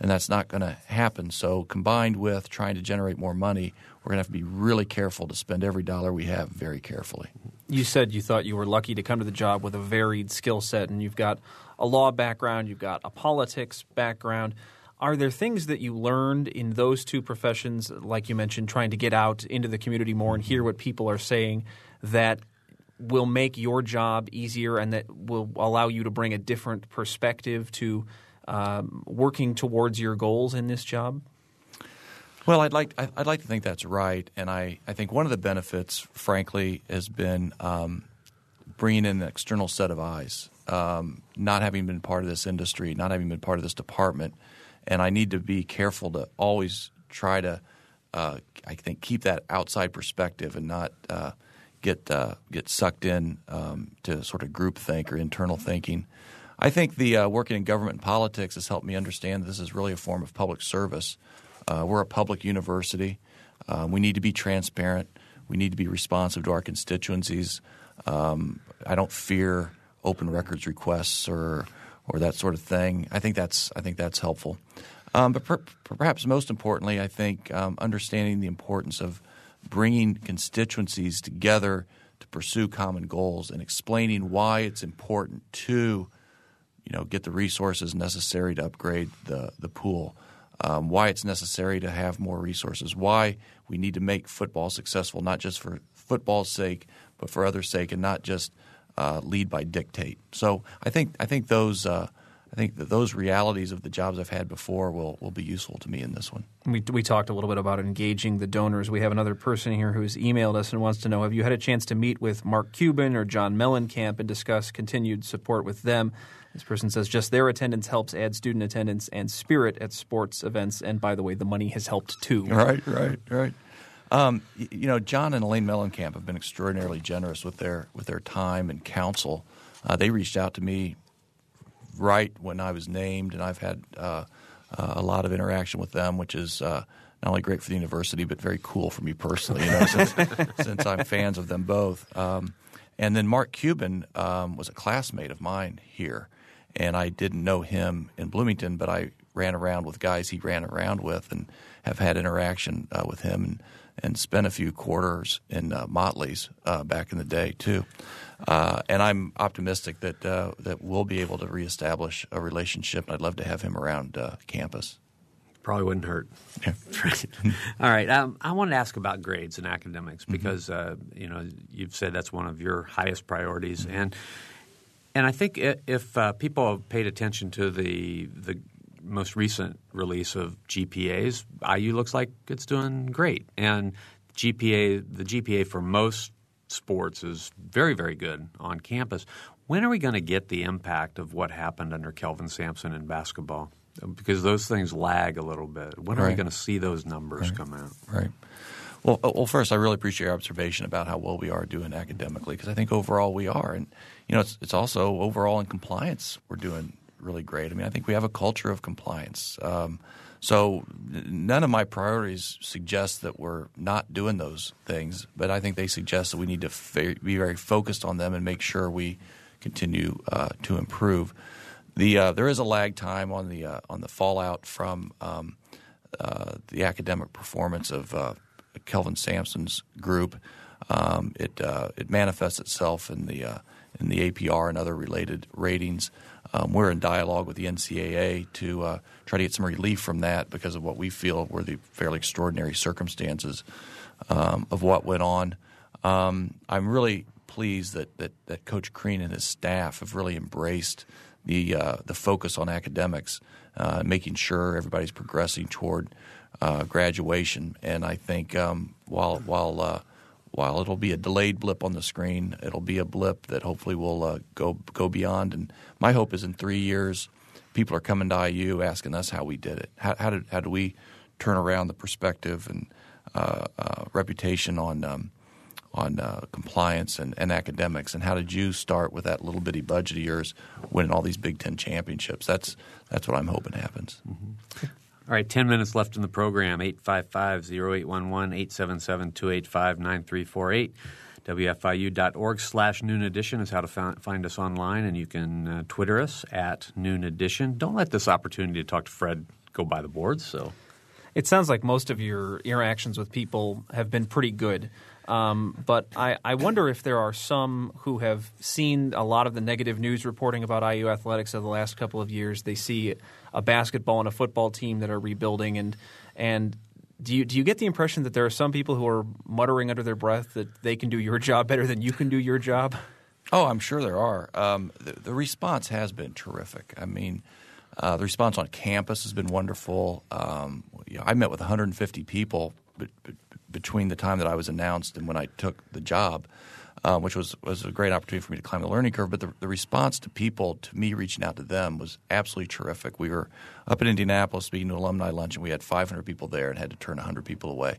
And that's not going to happen. So, combined with trying to generate more money, we're going to have to be really careful to spend every dollar we have very carefully. You said you thought you were lucky to come to the job with a varied skill set, and you've got a law background, you've got a politics background. Are there things that you learned in those two professions, like you mentioned, trying to get out into the community more and hear what people are saying, that will make your job easier and that will allow you to bring a different perspective to um, working towards your goals in this job? Well, I'd like I'd like to think that's right, and I, I think one of the benefits, frankly, has been um, bringing in an external set of eyes. Um, not having been part of this industry, not having been part of this department, and I need to be careful to always try to, uh, I think, keep that outside perspective and not uh, get uh, get sucked in um, to sort of groupthink or internal thinking. I think the uh, working in government and politics has helped me understand that this is really a form of public service. Uh, we're a public university. Um, we need to be transparent. We need to be responsive to our constituencies. Um, I don't fear open records requests or or that sort of thing. I think that's I think that's helpful. Um, but per, perhaps most importantly, I think um, understanding the importance of bringing constituencies together to pursue common goals and explaining why it's important to you know get the resources necessary to upgrade the the pool. Um, why it's necessary to have more resources, why we need to make football successful, not just for football's sake, but for others' sake, and not just uh, lead by dictate. So I think I think those uh, I think that those realities of the jobs I've had before will will be useful to me in this one. We we talked a little bit about engaging the donors. We have another person here who's emailed us and wants to know: Have you had a chance to meet with Mark Cuban or John Mellencamp and discuss continued support with them? This person says just their attendance helps add student attendance and spirit at sports events. And by the way, the money has helped too. Right, right, right. Um, you know, John and Elaine Mellencamp have been extraordinarily generous with their with their time and counsel. Uh, they reached out to me right when I was named, and I've had uh, uh, a lot of interaction with them, which is uh, not only great for the university but very cool for me personally. You know, since, since I'm fans of them both. Um, and then Mark Cuban um, was a classmate of mine here, and I didn't know him in Bloomington, but I ran around with guys he ran around with, and have had interaction uh, with him, and and spent a few quarters in uh, Motley's uh, back in the day too. Uh, and I'm optimistic that uh, that we'll be able to reestablish a relationship. I'd love to have him around uh, campus. Probably wouldn't hurt. Yeah. All right. Um, I wanted to ask about grades and academics mm-hmm. because mm-hmm. uh, you know you've said that's one of your highest priorities, mm-hmm. and and I think if uh, people have paid attention to the the most recent release of GPAs, IU looks like it's doing great, and GPA the GPA for most sports is very very good on campus. When are we going to get the impact of what happened under Kelvin Sampson in basketball? because those things lag a little bit. When are right. we going to see those numbers right. come out? Right. Well, uh, well, first, I really appreciate your observation about how well we are doing academically because I think overall we are, and you know, it's it's also overall in compliance we're doing really great. I mean, I think we have a culture of compliance. Um, so none of my priorities suggest that we're not doing those things, but I think they suggest that we need to be very focused on them and make sure we continue uh, to improve. The uh, there is a lag time on the uh, on the fallout from um, uh, the academic performance of uh, Kelvin Sampson's group. Um, it uh, it manifests itself in the in the APR and other related ratings. Um, we're in dialogue with the NCAA to try to get some relief from that because of what we feel were the fairly extraordinary circumstances um, of what went on. Um, I'm really pleased that, that, that Coach Crean and his staff have really embraced the uh, the focus on academics, uh, making sure everybody's progressing toward uh, graduation. And I think um, while while uh, while it'll be a delayed blip on the screen, it'll be a blip that hopefully will uh, go go beyond. And my hope is in three years, people are coming to IU asking us how we did it. How, how did how do we turn around the perspective and uh, reputation on um, on uh, compliance and, and, academics, and how did you start with that little bitty budget of yours, winning all these Big Ten championships? That's that's what I'm hoping happens. Mm-hmm. All right, 10 minutes left in the program 855 0811 877 285 9348. WFIU.org slash noon edition is how to find us online, and you can uh, Twitter us at noon edition. Don't let this opportunity to talk to Fred go by the boards. So, It sounds like most of your interactions with people have been pretty good. Um, but I, I, wonder if there are some who have seen a lot of the negative news reporting about IU athletics over the last couple of years. They see a basketball and a football team that are rebuilding, and and do you do you get the impression that there are some people who are muttering under their breath that they can do your job better than you can do your job? Oh, I'm sure there are. Um, the, the, response has been terrific. I mean. Uh, the response on campus has been wonderful. Um, you know, I met with 150 people but, but between the time that I was announced and when I took the job, um, which was was a great opportunity for me to climb the learning curve. But the, the, response to people, to me reaching out to them, was absolutely terrific. We were up in Indianapolis speaking to alumni lunch, and we had 500 people there and had to turn 100 people away.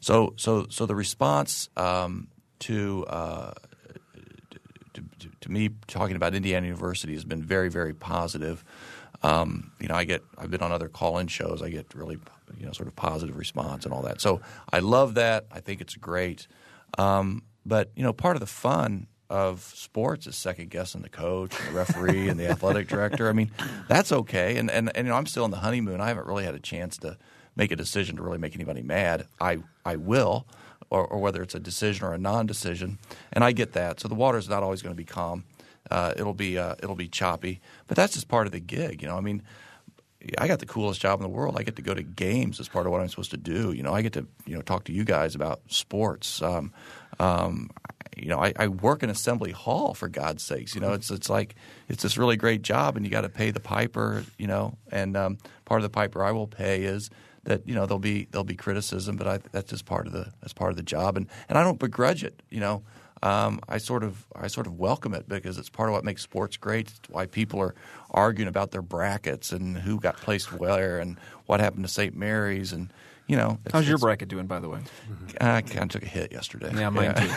So so so the response um, to, uh, to, to, to me talking about Indiana University has been very very positive. Um, you know, I get I've been on other call-in shows. I get really you know sort of positive response and all that. So I love that. I think it's great. Um, but you know, part of the fun of sports is second guessing the coach and the referee and the athletic director. I mean, that's okay. And, and and you know, I'm still in the honeymoon. I haven't really had a chance to make a decision to really make anybody mad. I I will. Or, or whether it's a decision or a non-decision, and I get that. So the water's not always going to be calm. Uh, it'll be uh, it'll be choppy, but that's just part of the gig. You know, I mean, I got the coolest job in the world. I get to go to games as part of what I'm supposed to do. You know, I get to you know talk to you guys about sports. Um, um, you know, I, I, work in assembly hall for God's sakes. You know, it's it's like it's this really great job, and you got to pay the piper. You know, and um, part of the piper I will pay is that you know there'll be there'll be criticism, but I, that's just part of the that's part of the job, and and I don't begrudge it. You know, um, I sort of I sort of welcome it because it's part of what makes sports great. It's why people are arguing about their brackets and who got placed where and what happened to St. Mary's and you know, how's your bracket doing, by the way? I kind of took a hit yesterday. Yeah, mine too.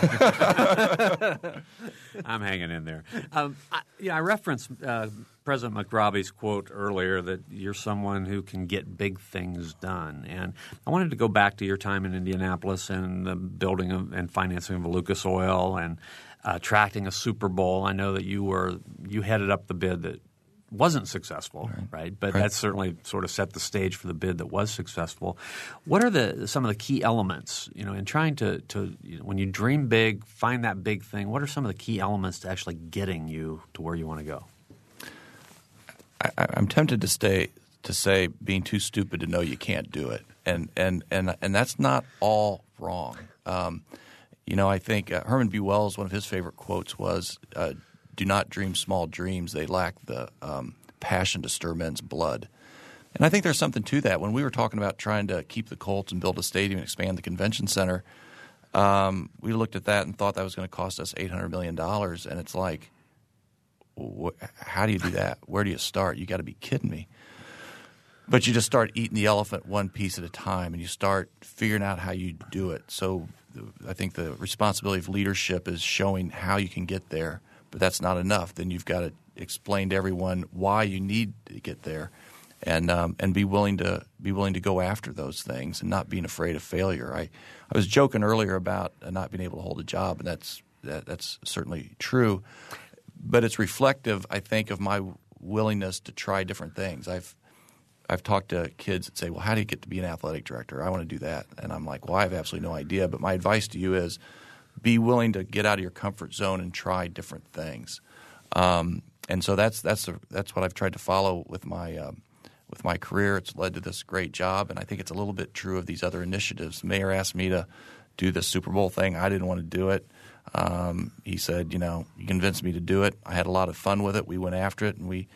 I'm hanging in there. Um, I, yeah, I referenced uh, President McRobbie's quote earlier that you're someone who can get big things done, and I wanted to go back to your time in Indianapolis and the building of, and financing of Lucas Oil and uh, attracting a Super Bowl. I know that you were you headed up the bid that wasn't successful, right? right? But right. that certainly sort of set the stage for the bid that was successful. What are the some of the key elements, you know, in trying to to you know, when you dream big, find that big thing? What are some of the key elements to actually getting you to where you want to go? I, I'm tempted to stay to say being too stupid to know you can't do it, and and and and that's not all wrong. Um, you know, I think uh, Herman B. Wells, one of his favorite quotes was, uh, "Do not dream small dreams; they lack the um, passion to stir men's blood." And I think there's something to that. When we were talking about trying to keep the Colts and build a stadium and expand the convention center, um, we looked at that and thought that was going to cost us $800 million. And it's like, wh- how do you do that? Where do you start? You got to be kidding me. But you just start eating the elephant one piece at a time and you start figuring out how you do it. So I think the responsibility of leadership is showing how you can get there, but that's not enough. Then you've got to explain to everyone why you need to get there and um, and be willing to be willing to go after those things and not being afraid of failure. I I was joking earlier about not being able to hold a job, and that's that, that's certainly true, but it's reflective, I think, of my willingness to try different things. I've I've talked to kids that say, "Well, how do you get to be an athletic director?" I want to do that, and I'm like, "Well, I have absolutely no idea." But my advice to you is, be willing to get out of your comfort zone and try different things. Um, and so that's that's that's what I've tried to follow with my um, with my career. It's led to this great job, and I think it's a little bit true of these other initiatives. The mayor asked me to do the Super Bowl thing. I didn't want to do it. Um, he said, "You know, you convinced me to do it. I had a lot of fun with it. We went after it, and we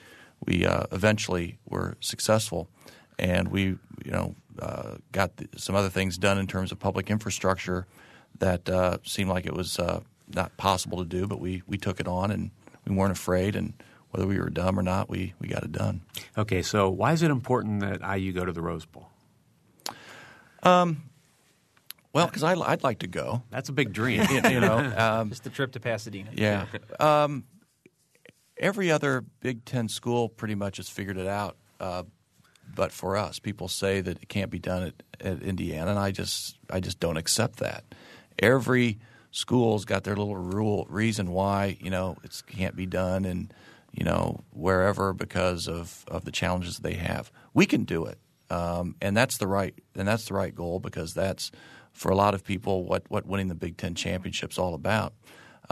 we uh, eventually were successful, and we you know uh, got the, some other things done in terms of public infrastructure that uh, seemed like it was uh, not possible to do, but we we took it on and we weren't afraid and." Whether we were dumb or not, we, we got it done. Okay, so why is it important that IU go to the Rose Bowl? Um, well, because I'd like to go. That's a big dream. you, you know, um, Just the trip to Pasadena. Yeah. Um, every other Big Ten school pretty much has figured it out. Uh, but for us, people say that it can't be done at, at Indiana, and I just I just don't accept that. Every school's got their little rule reason why you know it can't be done, and you know wherever because of, of the challenges they have. We can do it, um, and that's the right and that's the right goal because that's for a lot of people what what winning the Big Ten championship's all about,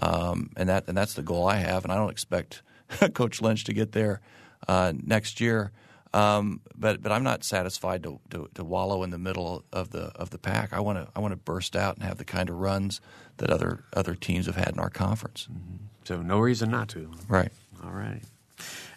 um, and that and that's the goal I have, and I don't expect Coach Lynch to get there uh, next year. Um, but but I'm not satisfied to, to, to wallow in the middle of the of the pack. I want to I want to burst out and have the kind of runs that other other teams have had in our conference. Mm-hmm. So no reason not to. Right. All right.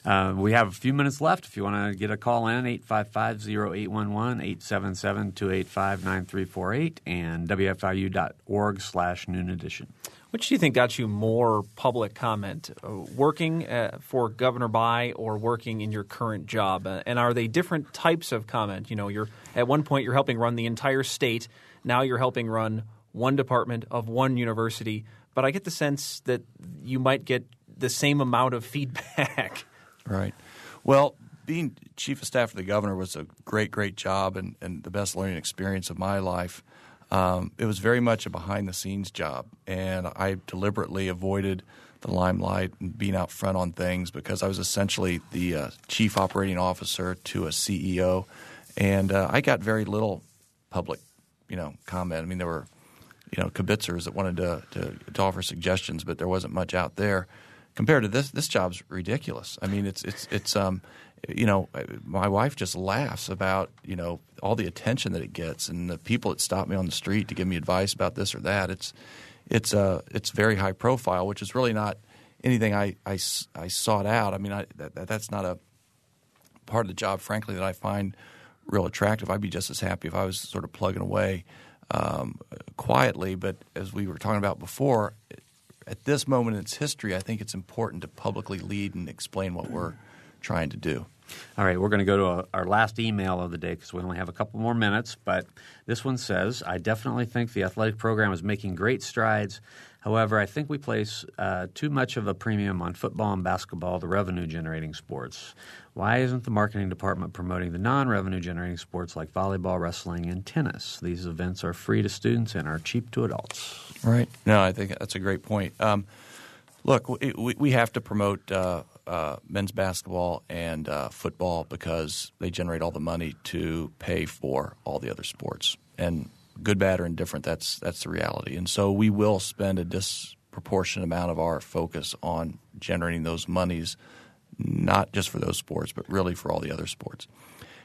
Uh, we have a few minutes left. If you want to get a call in, 855-0811-877-285-9348 and wfiu.org slash noon edition. Which do you think got you more public comment, uh, working uh, for Governor Bayh or working in your current job? Uh, and are they different types of comment? You know, you're at one point you're helping run the entire state. Now you're helping run one department of one university. But I get the sense that you might get the same amount of feedback. Right. Well, being chief of staff for the governor was a great, great job and, and the best learning experience of my life. Um, it was very much a behind the scenes job, and I deliberately avoided the limelight and being out front on things because I was essentially the uh, chief operating officer to a CEO, and uh, I got very little public, you know, comment. I mean, there were, you know, kibitzers that wanted to, to, to offer suggestions, but there wasn't much out there compared to this. This job's ridiculous. I mean, it's it's it's um, you know, my wife just laughs about you know all the attention that it gets and the people that stop me on the street to give me advice about this or that. It's it's uh it's very high profile, which is really not anything I I, I sought out. I mean, I, that, that's not a part of the job, frankly, that I find real attractive. I'd be just as happy if I was sort of plugging away um, quietly. But as we were talking about before, at this moment in its history, I think it's important to publicly lead and explain what we're trying to do. All right, we're going to go to a, our last email of the day because we only have a couple more minutes. But this one says, I definitely think the athletic program is making great strides. However, I think we place uh, too much of a premium on football and basketball, the revenue generating sports. Why isn't the marketing department promoting the non revenue generating sports like volleyball, wrestling, and tennis? These events are free to students and are cheap to adults. Right. No, I think that's a great point. Um, look, we, we have to promote uh, uh, men's basketball and uh, football because they generate all the money to pay for all the other sports. And good, bad, or indifferent, that's that's the reality. And so we will spend a disproportionate amount of our focus on generating those monies, not just for those sports, but really for all the other sports.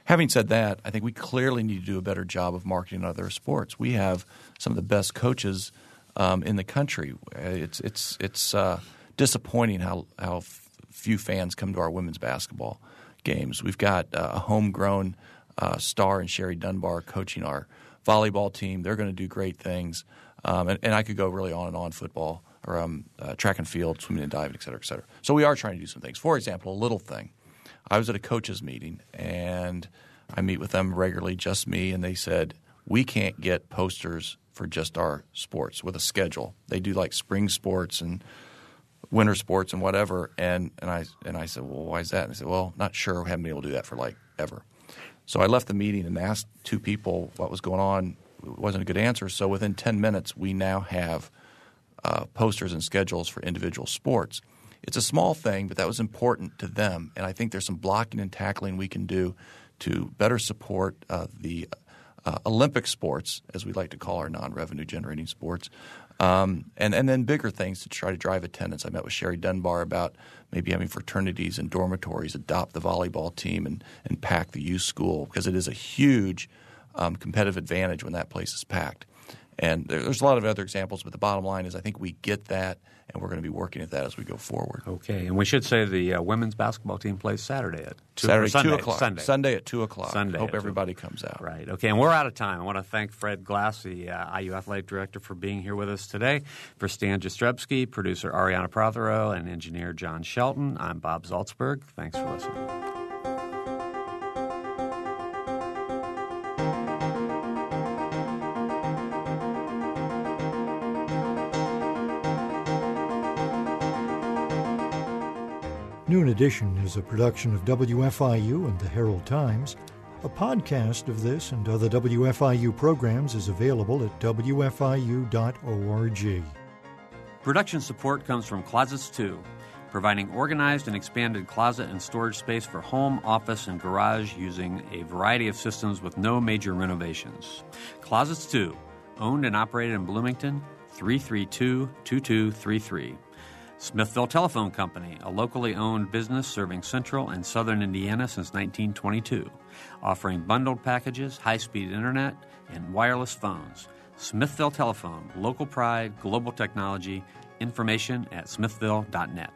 Having said that, I think we clearly need to do a better job of marketing other sports. We have some of the best coaches um, in the country. It's it's it's uh, disappointing how how few fans come to our women's basketball games. We've got uh, a homegrown uh, star in Sherry Dunbar coaching our volleyball team. They're going to do great things, um, and, and, I could go really on and on football or um, uh, track and field, swimming and diving, et cetera, et cetera. So we are trying to do some things. For example, a little thing. I was at a coaches meeting and I meet with them regularly, just me, and they said we can't get posters for just our sports with a schedule. They do like spring sports and winter sports and whatever. And, and I and I said, well, why is that? And I said, well, not sure. We haven't been able to do that for like ever. So I left the meeting and asked two people what was going on. It wasn't a good answer. So within 10 minutes, we now have uh, posters and schedules for individual sports. It's a small thing, but that was important to them. And I think there's some blocking and tackling we can do to better support uh, the uh, Olympic sports, as we like to call our non-revenue generating sports, um, and and then bigger things to try to drive attendance. I met with Sherry Dunbar about maybe having fraternities and dormitories adopt the volleyball team and and pack the youth school because it is a huge um, competitive advantage when that place is packed. And there's a lot of other examples, but the bottom line is I think we get that and we're going to be working at that as we go forward. Okay, and we should say the uh, women's basketball team plays Saturday at two, Saturday Sunday, two o'clock. Sunday. Sunday at two o'clock. Sunday. Hope everybody comes out. Right. Okay, and we're out of time. I want to thank Fred Glass, the uh, IU athletic director, for being here with us today. For Stan Jastrzebski, producer Ariana Prothero, and engineer John Shelton, I'm Bob Zaltsberg. Thanks for listening. Edition is a production of WFIU and the Herald Times. A podcast of this and other WFIU programs is available at WFIU.org. Production support comes from Closets 2, providing organized and expanded closet and storage space for home, office, and garage using a variety of systems with no major renovations. Closets 2, owned and operated in Bloomington, 332 2233. Smithville Telephone Company, a locally owned business serving central and southern Indiana since 1922, offering bundled packages, high speed internet, and wireless phones. Smithville Telephone, local pride, global technology, information at smithville.net.